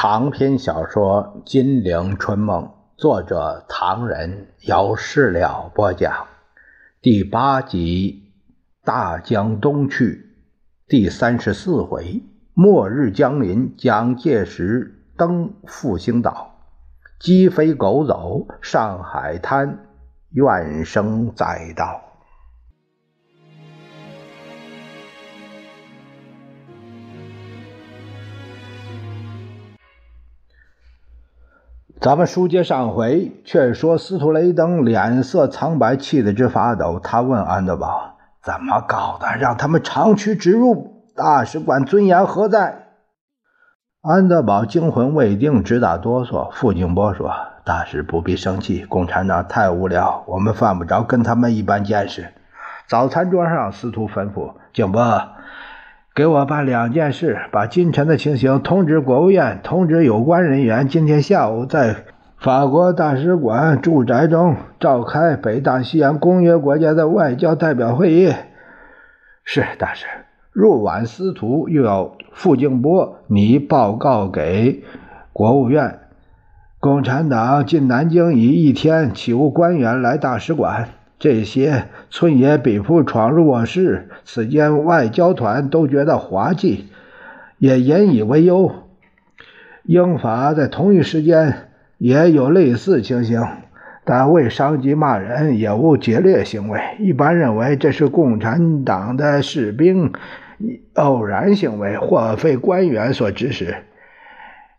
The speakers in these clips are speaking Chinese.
长篇小说《金陵春梦》，作者唐人，由事了播讲，第八集《大江东去》，第三十四回：末日将临，蒋介石登复兴岛，鸡飞狗走，上海滩，怨声载道。咱们书接上回，却说司徒雷登脸色苍白，气得直发抖。他问安德堡：“怎么搞的？让他们长驱直入？大使馆尊严何在？”安德堡惊魂未定，直打哆嗦。傅静波说：“大使不必生气，共产党太无聊，我们犯不着跟他们一般见识。”早餐桌上，司徒吩咐静波。给我办两件事：把今晨的情形通知国务院，通知有关人员，今天下午在法国大使馆住宅中召开北大西洋公约国家的外交代表会议。是大使。入晚，司徒又要傅静波，你报告给国务院，共产党进南京已一天，岂无官员来大使馆？这些村野比夫闯入我室，此间外交团都觉得滑稽，也引以为忧。英法在同一时间也有类似情形，但未伤及骂人，也无劫掠行为。一般认为这是共产党的士兵偶然行为，或非官员所指使。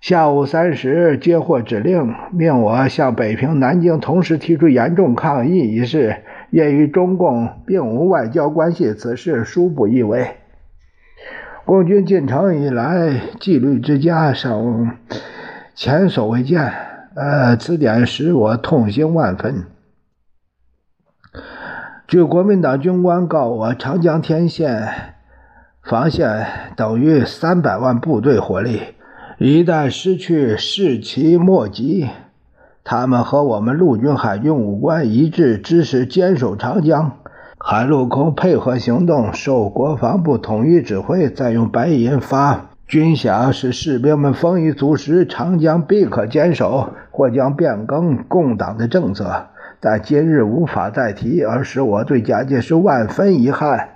下午三时接获指令，命我向北平、南京同时提出严重抗议一事。业与中共并无外交关系，此事殊不易为。共军进城以来，纪律之佳，尚前所未见。呃，此点使我痛心万分。据国民党军官告我，长江天线防线等于三百万部队火力，一旦失去，士气莫及。他们和我们陆军、海军武官一致支持坚守长江，海陆空配合行动，受国防部统一指挥，再用白银发军饷，使士兵们丰衣足食，长江必可坚守。或将变更共党的政策，但今日无法再提，而使我对蒋介石万分遗憾。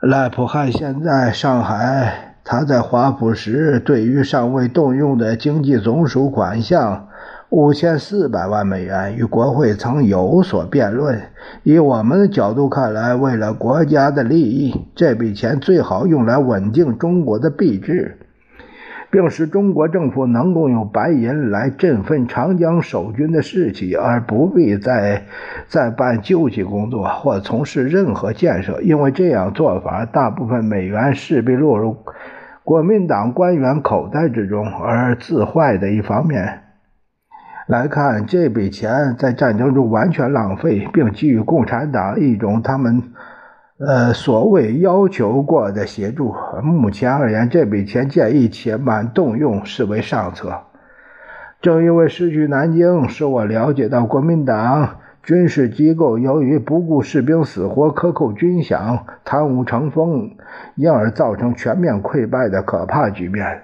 赖普汉现在上海。他在华府时，对于尚未动用的经济总署款项五千四百万美元，与国会曾有所辩论。以我们的角度看来，为了国家的利益，这笔钱最好用来稳定中国的币制，并使中国政府能够用白银来振奋长江守军的士气，而不必再再办救济工作或从事任何建设。因为这样做法，大部分美元势必落入。国民党官员口袋之中，而自坏的一方面来看，这笔钱在战争中完全浪费，并给予共产党一种他们呃所谓要求过的协助。目前而言，这笔钱建议且慢动用，视为上策。正因为失去南京，使我了解到国民党。军事机构由于不顾士兵死活、克扣军饷、贪污成风，因而造成全面溃败的可怕局面。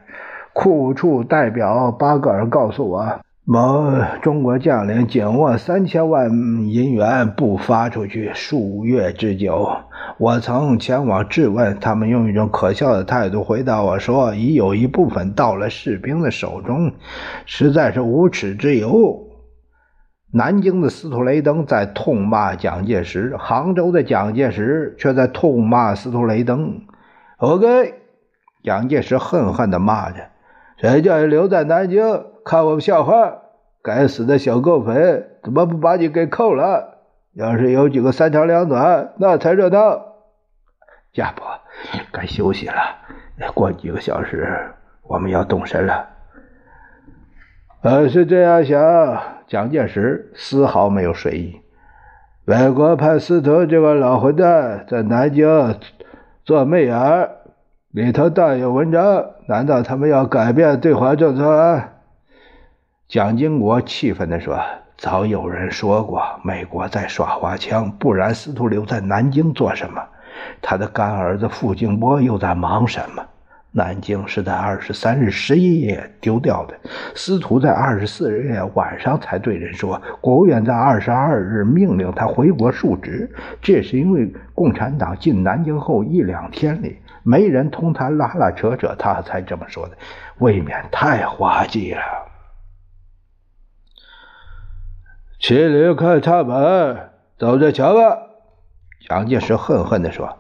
库务处代表巴格尔告诉我，某中国将领紧握三千万银元不发出去数月之久。我曾前往质问，他们用一种可笑的态度回答我说：“已有一部分到了士兵的手中，实在是无耻之尤。”南京的司徒雷登在痛骂蒋介石，杭州的蒋介石却在痛骂司徒雷登。OK，蒋介石恨恨地骂着：“谁叫你留在南京看我们笑话？该死的小狗匪，怎么不把你给扣了？要是有几个三长两短，那才热闹。”家伯，该休息了。过几个小时，我们要动身了。我是这样想。蒋介石丝毫没有睡意。美国派司徒这个老混蛋在南京做媚眼，里头大有文章。难道他们要改变对华政策？蒋经国气愤地说：“早有人说过，美国在耍花枪，不然司徒留在南京做什么？他的干儿子傅静波又在忙什么？南京是在二十三日十一夜丢掉的。司徒在二十四日晚上才对人说，国务院在二十二日命令他回国述职。这是因为共产党进南京后一两天里没人同他拉拉扯扯，他才这么说的，未免太滑稽了。骑驴看插本，走着瞧吧。蒋介石恨恨地说。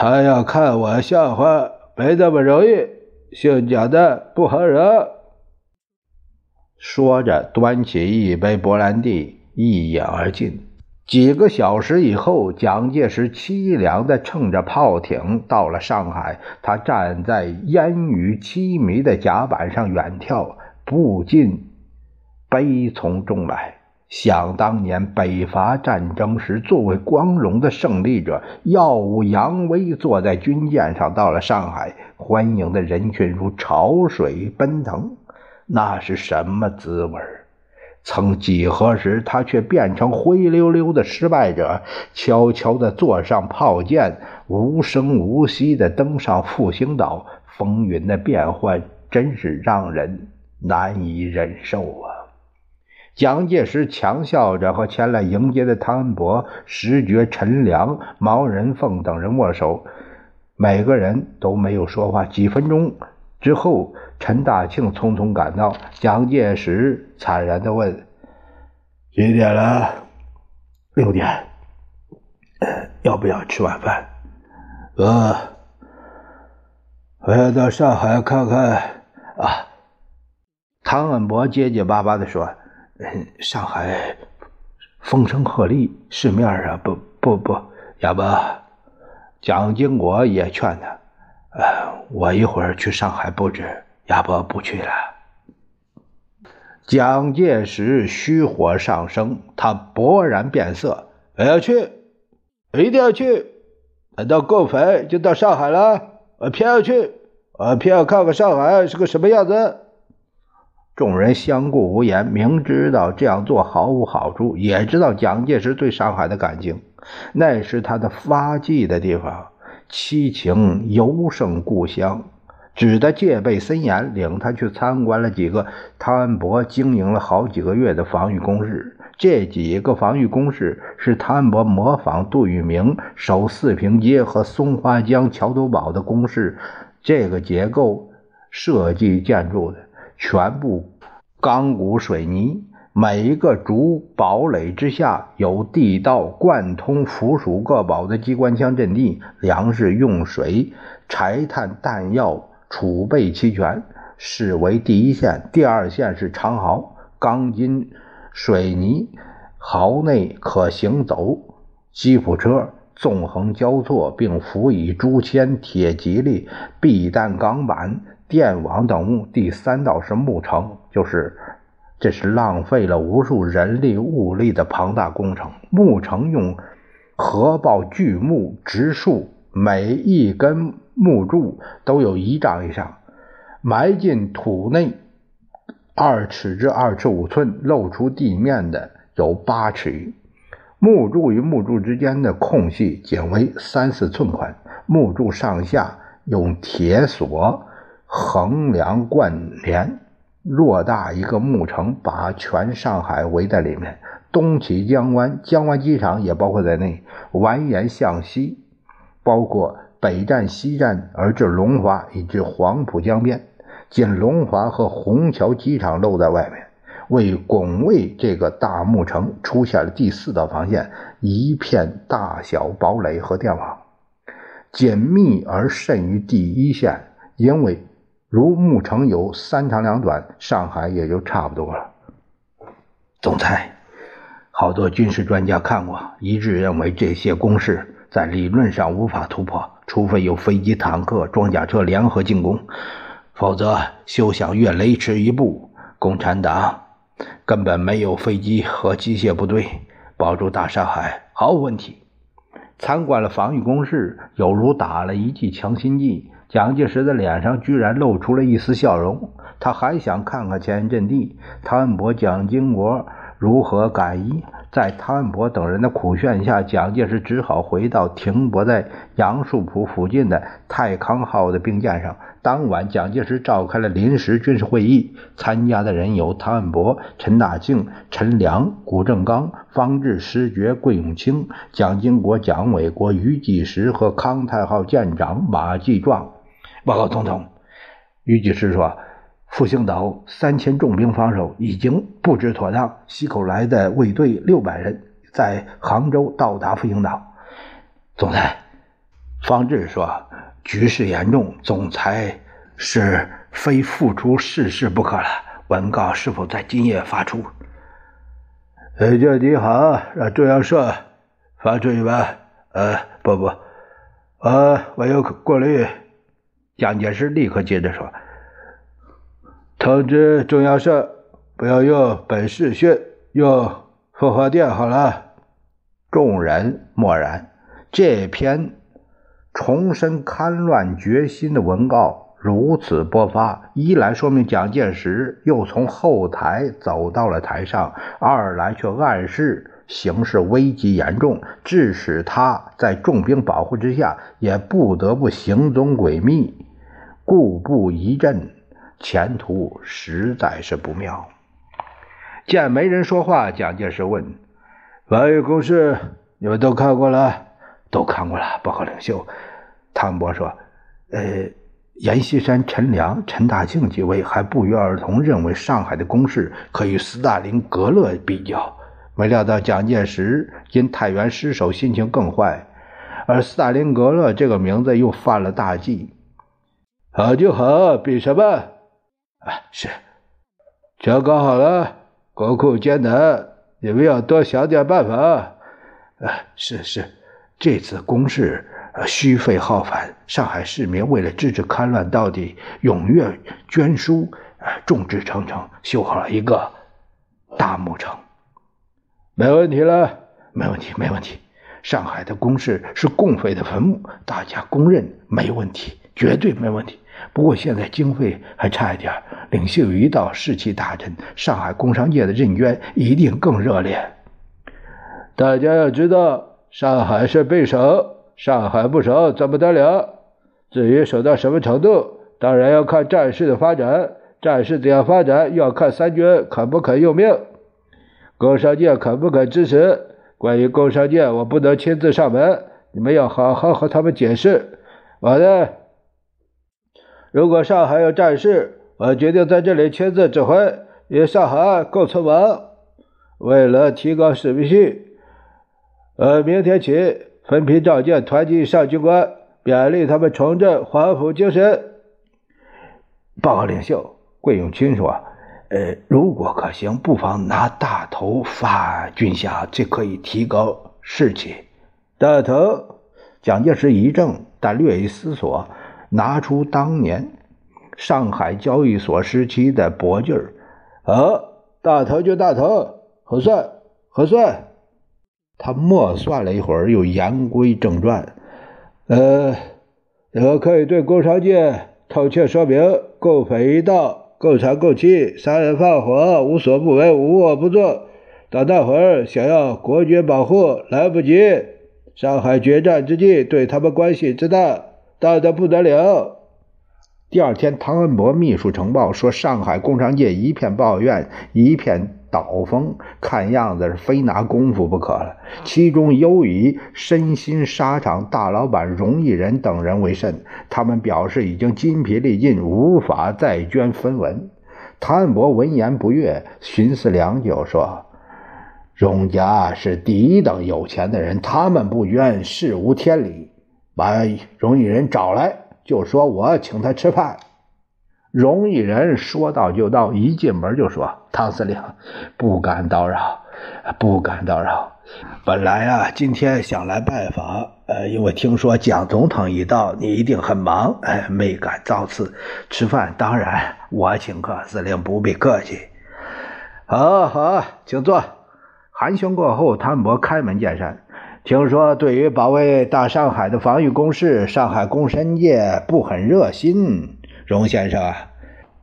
他要看我笑话，没那么容易。姓蒋的不好惹。说着，端起一杯勃兰地，一饮而尽。几个小时以后，蒋介石凄凉地乘着炮艇到了上海。他站在烟雨凄迷的甲板上远眺，不禁悲从中来。想当年北伐战争时，作为光荣的胜利者，耀武扬威，坐在军舰上到了上海，欢迎的人群如潮水奔腾，那是什么滋味？曾几何时，他却变成灰溜溜的失败者，悄悄地坐上炮舰，无声无息地登上复兴岛。风云的变幻，真是让人难以忍受啊！蒋介石强笑着和前来迎接的汤恩伯、石觉、陈良、毛人凤等人握手，每个人都没有说话。几分钟之后，陈大庆匆匆赶到，蒋介石惨然地问：“几点了？”“六点。”“要不要吃晚饭？”“呃，我要到上海看看。”啊，汤恩伯结结巴巴地说。上海风声鹤唳，市面啊，不不不，要不蒋经国也劝他，呃，我一会儿去上海布置，要不不去了。蒋介石虚火上升，他勃然变色，我要去，我一定要去，等到够肥就到上海了，我偏要去，我偏要看看上海是个什么样子。众人相顾无言，明知道这样做毫无好处，也知道蒋介石对上海的感情，那是他的发迹的地方，七情尤胜故乡，只得戒备森严，领他去参观了几个汤恩伯经营了好几个月的防御工事。这几个防御工事是汤恩伯模仿杜聿明守四平街和松花江桥头堡的工事这个结构设计建筑的。全部钢骨水泥，每一个主堡垒之下有地道贯通附属各堡的机关枪阵地，粮食、用水、柴炭、弹药储备齐全，视为第一线。第二线是长壕，钢筋水泥壕内可行走吉普车，纵横交错，并辅以竹签、铁蒺藜、壁弹钢板。电网等物，第三道是木城，就是这是浪费了无数人力物力的庞大工程。木城用合抱巨木植树，每一根木柱都有一丈以上，埋进土内二尺至二尺五寸，露出地面的有八尺余。木柱与木柱之间的空隙仅为三四寸宽，木柱上下用铁锁。横梁贯连，偌大一个牧城，把全上海围在里面。东起江湾，江湾机场也包括在内，蜿蜒向西，包括北站、西站，而至龙华以至黄浦江边。仅龙华和虹桥机场露在外面，为拱卫这个大牧城，出现了第四道防线，一片大小堡垒和电网，紧密而甚于第一线，因为。如牧城有三长两短，上海也就差不多了。总裁，好多军事专家看过，一致认为这些攻势在理论上无法突破，除非有飞机、坦克、装甲车联合进攻，否则休想越雷池一步。共产党根本没有飞机和机械部队，保住大上海毫无问题。参观了防御工事，有如打了一剂强心剂。蒋介石的脸上居然露出了一丝笑容，他还想看看前沿阵地，汤恩伯、蒋经国如何赶一在汤恩伯等人的苦劝下，蒋介石只好回到停泊在杨树浦附近的泰康号的兵舰上。当晚，蒋介石召开了临时军事会议，参加的人有汤恩伯、陈大庆、陈良、谷正刚、方志师爵桂永清、蒋经国、蒋纬国、余济时和康泰号舰长马继壮。报告总统，余济时说。复兴岛三千重兵防守已经布置妥当，西口来的卫队六百人在杭州到达复兴岛。总裁方志说：“局势严重，总裁是非付出誓师不可了。文告是否在今夜发出？”呃，叫你好，让中央社发出去吧。呃，不不，呃，我有过虑。蒋介石立刻接着说。通知中央社不要用本视讯，用复发电好了。众人默然。这篇重申戡乱决心的文告如此播发，一来说明蒋介石又从后台走到了台上，二来却暗示形势危机严重，致使他在重兵保护之下也不得不行踪诡秘，故布疑阵。前途实在是不妙。见没人说话，蒋介石问：“防御工事你们都看过了？”“都看过了。”报告领袖。汤博说：“呃，阎锡山、陈良、陈大庆几位还不约而同认为上海的攻势可与斯大林格勒比较。没料到蒋介石因太原失守，心情更坏，而斯大林格勒这个名字又犯了大忌。好就好，比什么？”啊，是，调搞好了，国库艰难，你们要多想点办法。啊，是是，这次攻势虚费浩繁，上海市民为了制止戡乱到底，踊跃捐书，众志成城，修好了一个大木城。没问题了，没问题，没问题。上海的攻势是共匪的坟墓，大家公认没问题，绝对没问题。不过现在经费还差一点，领袖一到，士气大振，上海工商界的认捐一定更热烈。大家要知道，上海是必守，上海不守怎么得了？至于守到什么程度，当然要看战事的发展，战事怎样发展，要看三军肯不肯用命，工商界肯不肯支持。关于工商界，我不能亲自上门，你们要好好和他们解释。我呢？如果上海有战事，我决定在这里亲自指挥，与上海共存亡。为了提高士兵性，呃，明天起分批召见团级以上军官，勉励他们重振黄埔精神。报告领袖，桂永清说：“呃，如果可行，不妨拿大头发军饷，这可以提高士气。”大头，蒋介石一怔，但略一思索。拿出当年上海交易所时期的薄劲儿，啊，大头就大头，核算核算。他默算了一会儿，又言归正传：“呃，我可以对工商界透彻说明，共匪一道，共产共欺，杀人放火，无所不为，无恶不作。到那会儿，想要国军保护来不及。上海决战之际，对他们关系之大。”大的不得了。第二天，唐恩伯秘书呈报说，上海工商界一片抱怨，一片倒风，看样子是非拿功夫不可了。其中尤以身心沙场大老板荣毅仁等人为甚，他们表示已经筋疲力尽，无法再捐分文。唐恩伯闻言不悦，寻思良久，说：“荣家是第一等有钱的人，他们不捐，事无天理。”把荣毅仁找来，就说我请他吃饭。荣毅仁说到就到，一进门就说：“唐司令，不敢叨扰，不敢叨扰。本来啊，今天想来拜访，呃，因为听说蒋总统一到，你一定很忙，哎，没敢造次。吃饭当然我请客，司令不必客气。好，好，请坐。寒暄过后，谭伯开门见山。听说对于保卫大上海的防御工事，上海工商界不很热心。荣先生，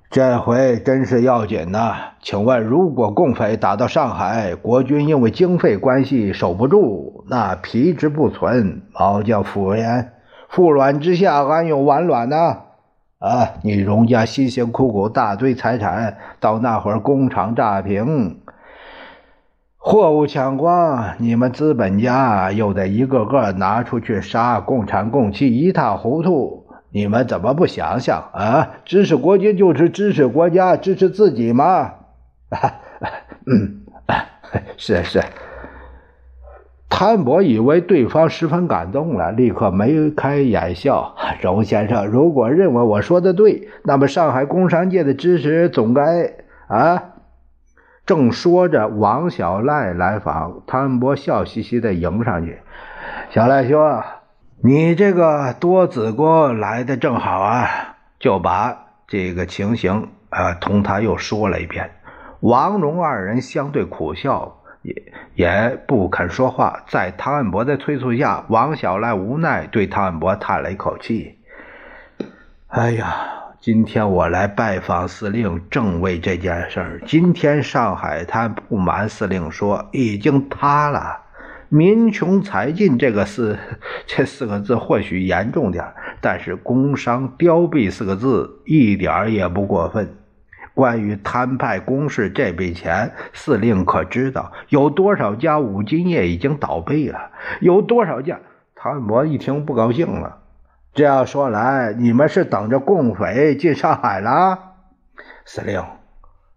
这回真是要紧呐！请问，如果共匪打到上海，国军因为经费关系守不住，那皮之不存，毛将复焉。腹卵之下，安有完卵呢？啊！你荣家辛辛苦苦大堆财产，到那会儿工厂炸平，货物抢光，你们资本家又得一个个拿出去杀共产共妻，一塌糊涂。你们怎么不想想啊？支持国军就是支持国家，支持自己吗？嗯，是是。谭博以为对方十分感动了，立刻眉开眼笑。荣先生，如果认为我说的对，那么上海工商界的支持总该啊。正说着，王小赖来访，汤恩伯笑嘻嘻的迎上去：“小赖兄，你这个多子哥来的正好啊！”就把这个情形啊同他又说了一遍。王荣二人相对苦笑。也也不肯说话，在汤恩伯的催促下，王小赖无奈对汤恩伯叹了一口气：“哎呀，今天我来拜访司令，正为这件事儿。今天上海滩不瞒司令说，已经塌了。民穷财尽这个四 这四个字或许严重点但是工商凋敝四个字一点儿也不过分。”关于摊派公事这笔钱，司令可知道有多少家五金业已经倒闭了？有多少家？谭博一听不高兴了。这样说来，你们是等着共匪进上海了？司令，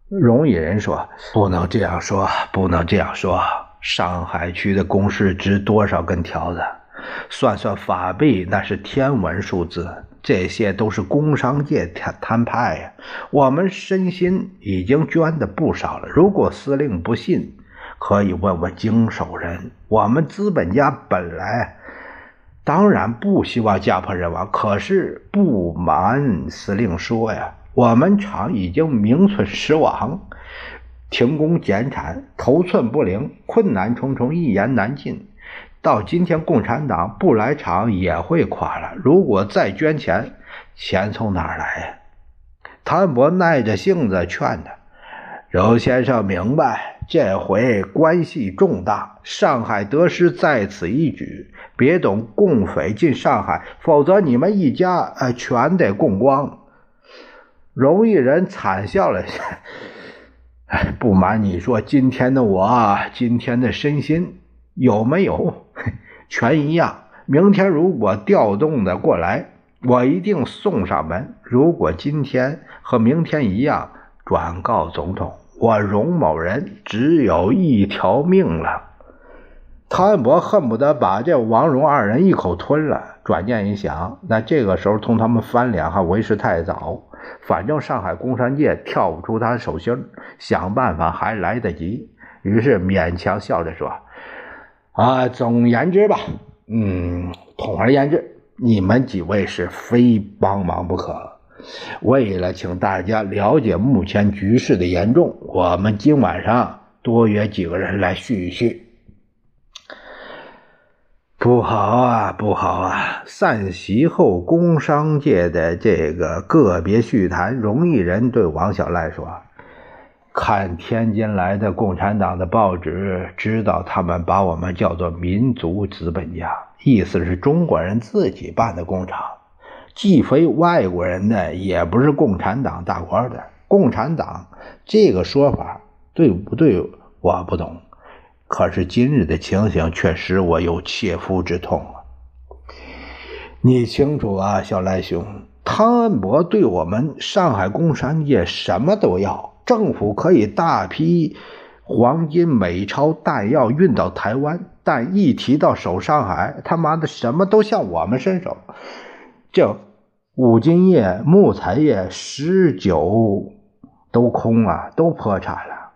荣毅人说：“不能这样说，不能这样说。上海区的公事值多少根条子？算算法币，那是天文数字。”这些都是工商界摊摊派呀，我们身心已经捐的不少了。如果司令不信，可以问问经手人。我们资本家本来当然不希望家破人亡，可是不瞒司令说呀，我们厂已经名存实亡，停工减产，头寸不灵，困难重重，一言难尽。到今天，共产党不来厂也会垮了。如果再捐钱，钱从哪儿来呀？谭博耐着性子劝他：“柔先生明白，这回关系重大，上海得失在此一举。别等共匪进上海，否则你们一家呃全得供光。”荣毅人惨笑了下：“哎，不瞒你说，今天的我，今天的身心。”有没有？全一样。明天如果调动的过来，我一定送上门。如果今天和明天一样，转告总统，我荣某人只有一条命了。汤恩伯恨不得把这王荣二人一口吞了。转念一想，那这个时候同他们翻脸还为时太早。反正上海工商界跳不出他手心，想办法还来得及。于是勉强笑着说。啊，总而言之吧，嗯，统而言之，你们几位是非帮忙不可。为了请大家了解目前局势的严重，我们今晚上多约几个人来叙一叙。不好啊，不好啊！散席后，工商界的这个个别叙谈，容易人对王小赖说。看天津来的共产党的报纸，知道他们把我们叫做民族资本家，意思是中国人自己办的工厂，既非外国人的，也不是共产党大官的。共产党这个说法对不对？我不懂。可是今日的情形却使我有切肤之痛啊！你清楚啊，小赖兄，汤恩伯对我们上海工商界什么都要。政府可以大批黄金、美钞、弹药运到台湾，但一提到守上海，他妈的什么都向我们伸手。就五金业、木材业、十九都空了，都破产了。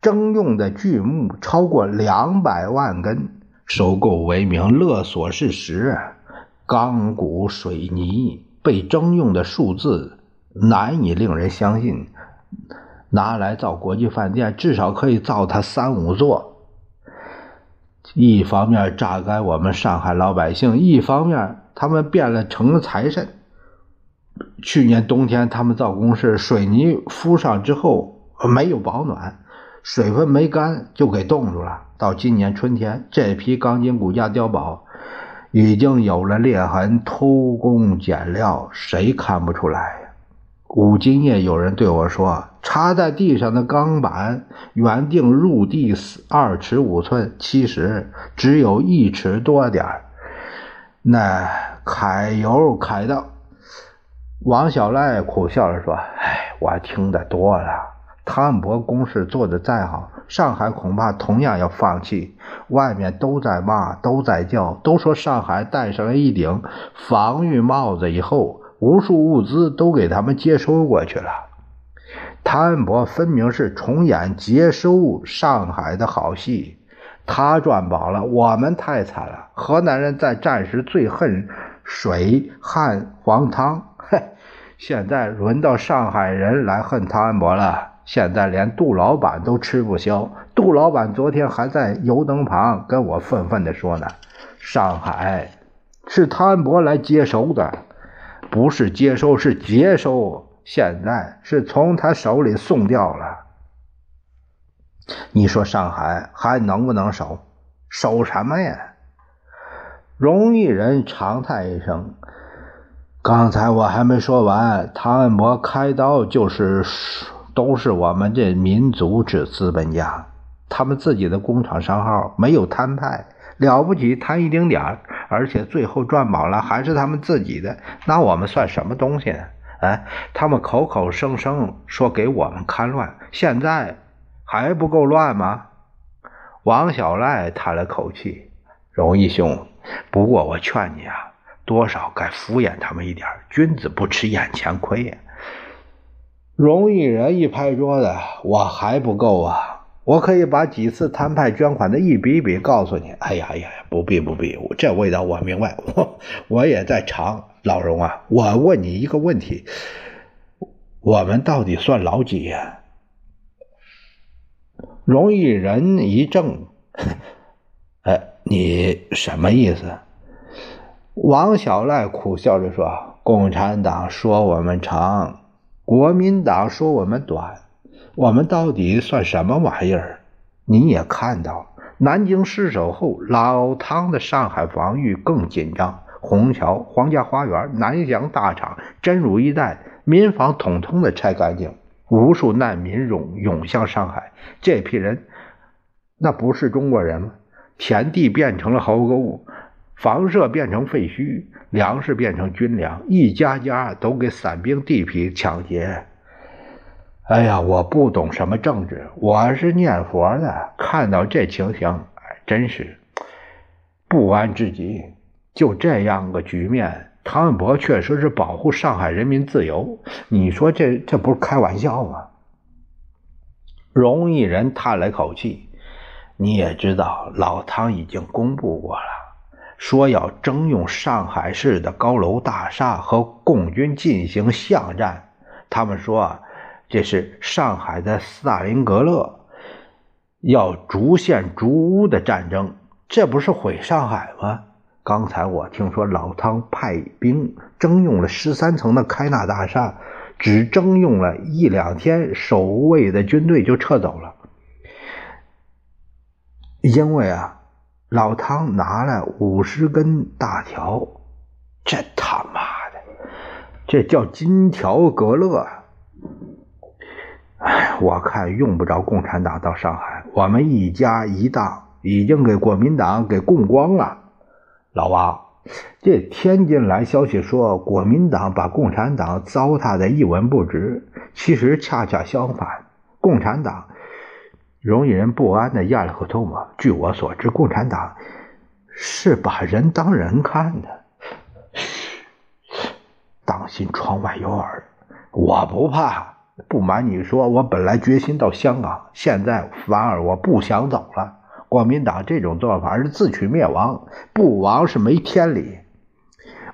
征用的巨木超过两百万根，收购为名勒索是实，钢骨、水泥被征用的数字难以令人相信。拿来造国际饭店，至少可以造它三五座。一方面榨干我们上海老百姓，一方面他们变了成了财神。去年冬天他们造工事，水泥敷上之后没有保暖，水分没干就给冻住了。到今年春天，这批钢筋骨架碉堡已经有了裂痕，偷工减料，谁看不出来呀？五今夜有人对我说：“插在地上的钢板原定入地二尺五寸，其实只有一尺多点那揩油揩到……”王小赖苦笑着说：“哎，我听得多了。汤恩伯攻势做得再好，上海恐怕同样要放弃。外面都在骂，都在叫，都说上海戴上了一顶防御帽子以后。”无数物资都给他们接收过去了。谭恩伯分明是重演接收上海的好戏，他赚饱了，我们太惨了。河南人在战时最恨水、旱、黄汤，现在轮到上海人来恨汤恩伯了。现在连杜老板都吃不消。杜老板昨天还在油灯旁跟我愤愤地说呢：“上海是汤恩伯来接收的。”不是接收，是接收。现在是从他手里送掉了。你说上海还能不能守？守什么呀？荣毅人长叹一声：“刚才我还没说完。唐恩伯开刀就是，都是我们这民族之资本家，他们自己的工厂商号没有摊派。”了不起，贪一丁点儿，而且最后赚饱了还是他们自己的，那我们算什么东西呢？哎，他们口口声声说给我们看乱，现在还不够乱吗？王小赖叹了口气：“荣义兄，不过我劝你啊，多少该敷衍他们一点，君子不吃眼前亏呀。”荣义人一拍桌子：“我还不够啊！”我可以把几次摊派捐款的一笔一笔告诉你。哎呀呀，不必不必，这味道我明白，我我也在尝。老荣啊，我问你一个问题：我们到底算老几呀？荣毅人一怔，哎，你什么意思？王小赖苦笑着说：“共产党说我们长，国民党说我们短。”我们到底算什么玩意儿？你也看到，南京失守后，老汤的上海防御更紧张。虹桥、皇家花园、南翔大厂、真如一带民房统统的拆干净，无数难民涌涌向上海。这批人，那不是中国人吗？田地变成了壕沟，房舍变成废墟，粮食变成军粮，一家家都给散兵地痞抢劫。哎呀，我不懂什么政治，我是念佛的。看到这情形，哎，真是不安至极。就这样个局面，唐恩伯确实是保护上海人民自由。你说这这不是开玩笑吗？荣毅人叹了口气：“你也知道，老汤已经公布过了，说要征用上海市的高楼大厦和共军进行巷战。他们说啊。”这是上海的斯大林格勒要逐县逐屋的战争，这不是毁上海吗？刚才我听说老汤派兵征用了十三层的开纳大厦，只征用了一两天，守卫的军队就撤走了。因为啊，老汤拿了五十根大条，这他妈的，这叫金条格勒。哎，我看用不着共产党到上海，我们一家一档已经给国民党给供光了。老王，这天津来消息说国民党把共产党糟蹋的一文不值，其实恰恰相反，共产党容易人不安的咽了口唾沫。据我所知，共产党是把人当人看的。当心窗外有耳，我不怕。不瞒你说，我本来决心到香港，现在反而我不想走了。国民党这种做法是自取灭亡，不亡是没天理。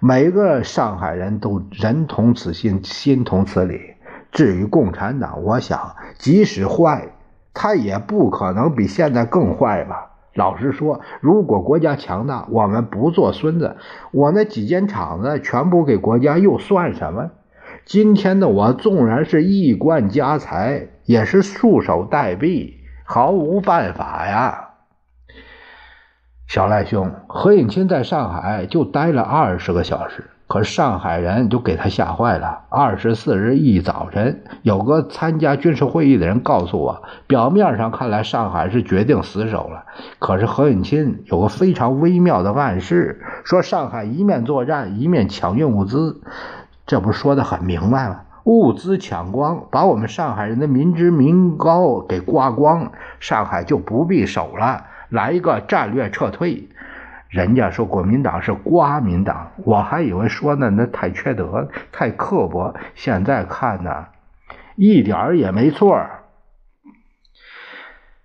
每个上海人都人同此心，心同此理。至于共产党，我想即使坏，他也不可能比现在更坏吧。老实说，如果国家强大，我们不做孙子，我那几间厂子全部给国家又算什么？今天的我纵然是一贯家财，也是束手待毙，毫无办法呀。小赖兄，何应钦在上海就待了二十个小时。可上海人就给他吓坏了。二十四日一早晨，有个参加军事会议的人告诉我，表面上看来上海是决定死守了。可是何应钦有个非常微妙的暗示，说上海一面作战，一面抢运物资。这不说的很明白吗？物资抢光，把我们上海人的民脂民膏给刮光，上海就不必守了，来一个战略撤退。人家说国民党是瓜民党，我还以为说呢，那太缺德，太刻薄。现在看呢，一点儿也没错。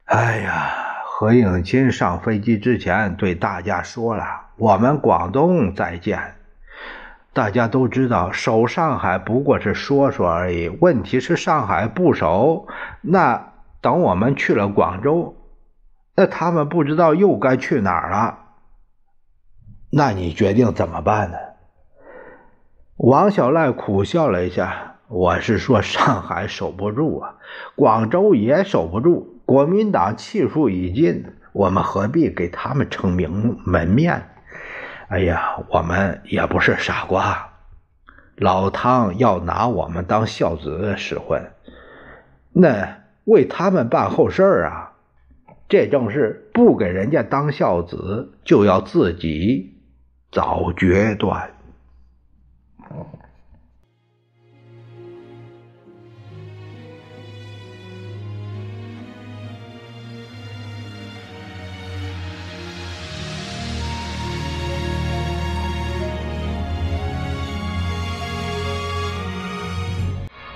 哎呀，何应钦上飞机之前对大家说了：“我们广东再见。”大家都知道，守上海不过是说说而已。问题是上海不守，那等我们去了广州，那他们不知道又该去哪儿了。那你决定怎么办呢？王小赖苦笑了一下：“我是说，上海守不住啊，广州也守不住。国民党气数已尽，我们何必给他们撑明门面？哎呀，我们也不是傻瓜。老汤要拿我们当孝子使唤，那为他们办后事儿啊。这正是不给人家当孝子，就要自己。”早决断。